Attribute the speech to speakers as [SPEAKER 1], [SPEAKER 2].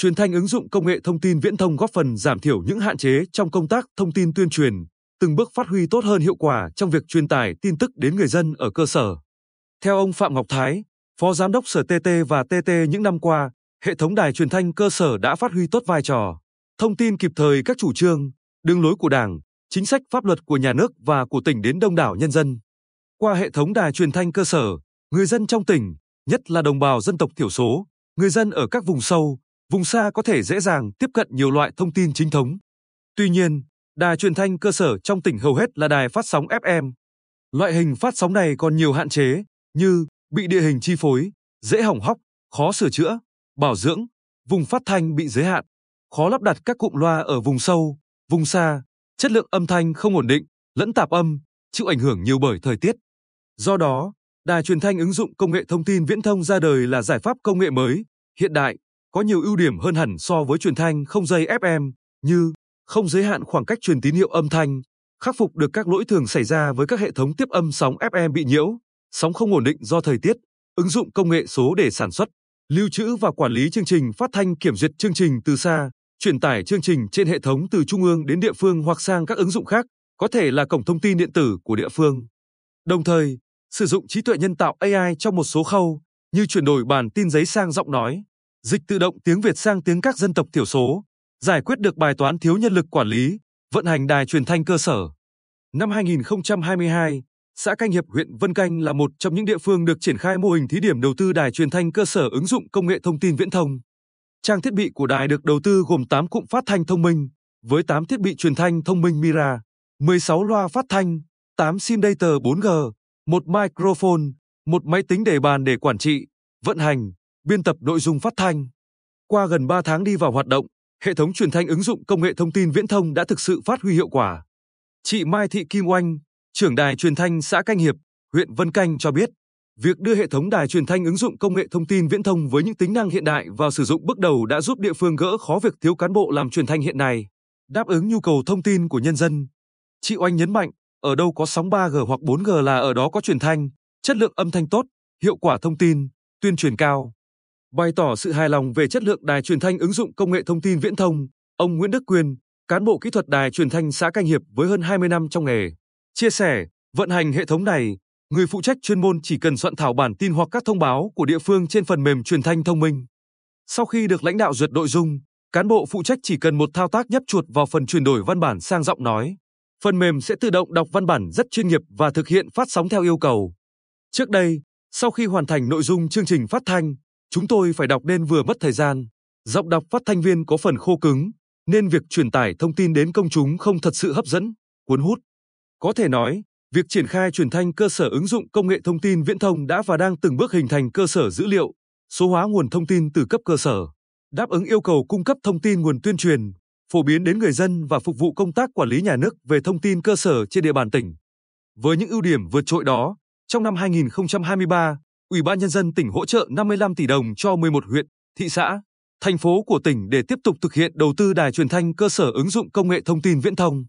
[SPEAKER 1] truyền thanh ứng dụng công nghệ thông tin viễn thông góp phần giảm thiểu những hạn chế trong công tác thông tin tuyên truyền, từng bước phát huy tốt hơn hiệu quả trong việc truyền tải tin tức đến người dân ở cơ sở. Theo ông Phạm Ngọc Thái, Phó Giám đốc Sở TT và TT những năm qua, hệ thống đài truyền thanh cơ sở đã phát huy tốt vai trò, thông tin kịp thời các chủ trương, đường lối của Đảng, chính sách pháp luật của nhà nước và của tỉnh đến đông đảo nhân dân. Qua hệ thống đài truyền thanh cơ sở, người dân trong tỉnh, nhất là đồng bào dân tộc thiểu số, người dân ở các vùng sâu, vùng xa có thể dễ dàng tiếp cận nhiều loại thông tin chính thống. Tuy nhiên, đài truyền thanh cơ sở trong tỉnh hầu hết là đài phát sóng FM. Loại hình phát sóng này còn nhiều hạn chế như bị địa hình chi phối, dễ hỏng hóc, khó sửa chữa, bảo dưỡng, vùng phát thanh bị giới hạn, khó lắp đặt các cụm loa ở vùng sâu, vùng xa, chất lượng âm thanh không ổn định, lẫn tạp âm, chịu ảnh hưởng nhiều bởi thời tiết. Do đó, đài truyền thanh ứng dụng công nghệ thông tin viễn thông ra đời là giải pháp công nghệ mới, hiện đại, có nhiều ưu điểm hơn hẳn so với truyền thanh không dây FM như không giới hạn khoảng cách truyền tín hiệu âm thanh, khắc phục được các lỗi thường xảy ra với các hệ thống tiếp âm sóng FM bị nhiễu, sóng không ổn định do thời tiết, ứng dụng công nghệ số để sản xuất, lưu trữ và quản lý chương trình phát thanh kiểm duyệt chương trình từ xa, truyền tải chương trình trên hệ thống từ trung ương đến địa phương hoặc sang các ứng dụng khác, có thể là cổng thông tin điện tử của địa phương. Đồng thời, sử dụng trí tuệ nhân tạo AI trong một số khâu, như chuyển đổi bản tin giấy sang giọng nói, dịch tự động tiếng Việt sang tiếng các dân tộc thiểu số, giải quyết được bài toán thiếu nhân lực quản lý, vận hành đài truyền thanh cơ sở. Năm 2022, xã Canh Hiệp huyện Vân Canh là một trong những địa phương được triển khai mô hình thí điểm đầu tư đài truyền thanh cơ sở ứng dụng công nghệ thông tin viễn thông. Trang thiết bị của đài được đầu tư gồm 8 cụm phát thanh thông minh, với 8 thiết bị truyền thanh thông minh Mira, 16 loa phát thanh, 8 SIM data 4G, một microphone, một máy tính để bàn để quản trị, vận hành, biên tập nội dung phát thanh. Qua gần 3 tháng đi vào hoạt động, hệ thống truyền thanh ứng dụng công nghệ thông tin viễn thông đã thực sự phát huy hiệu quả. Chị Mai Thị Kim Oanh, trưởng đài truyền thanh xã Canh Hiệp, huyện Vân Canh cho biết, việc đưa hệ thống đài truyền thanh ứng dụng công nghệ thông tin viễn thông với những tính năng hiện đại vào sử dụng bước đầu đã giúp địa phương gỡ khó việc thiếu cán bộ làm truyền thanh hiện nay, đáp ứng nhu cầu thông tin của nhân dân. Chị Oanh nhấn mạnh, ở đâu có sóng 3G hoặc 4G là ở đó có truyền thanh, chất lượng âm thanh tốt, hiệu quả thông tin, tuyên truyền cao. Bày tỏ sự hài lòng về chất lượng đài truyền thanh ứng dụng công nghệ thông tin viễn thông, ông Nguyễn Đức Quyên, cán bộ kỹ thuật đài truyền thanh xã Canh Hiệp với hơn 20 năm trong nghề, chia sẻ, vận hành hệ thống này, người phụ trách chuyên môn chỉ cần soạn thảo bản tin hoặc các thông báo của địa phương trên phần mềm truyền thanh thông minh. Sau khi được lãnh đạo duyệt nội dung, cán bộ phụ trách chỉ cần một thao tác nhấp chuột vào phần chuyển đổi văn bản sang giọng nói. Phần mềm sẽ tự động đọc văn bản rất chuyên nghiệp và thực hiện phát sóng theo yêu cầu. Trước đây, sau khi hoàn thành nội dung chương trình phát thanh, chúng tôi phải đọc nên vừa mất thời gian. Giọng đọc phát thanh viên có phần khô cứng, nên việc truyền tải thông tin đến công chúng không thật sự hấp dẫn, cuốn hút. Có thể nói, việc triển khai truyền thanh cơ sở ứng dụng công nghệ thông tin viễn thông đã và đang từng bước hình thành cơ sở dữ liệu, số hóa nguồn thông tin từ cấp cơ sở, đáp ứng yêu cầu cung cấp thông tin nguồn tuyên truyền, phổ biến đến người dân và phục vụ công tác quản lý nhà nước về thông tin cơ sở trên địa bàn tỉnh. Với những ưu điểm vượt trội đó, trong năm 2023, Ủy ban nhân dân tỉnh hỗ trợ 55 tỷ đồng cho 11 huyện, thị xã, thành phố của tỉnh để tiếp tục thực hiện đầu tư đài truyền thanh cơ sở ứng dụng công nghệ thông tin viễn thông.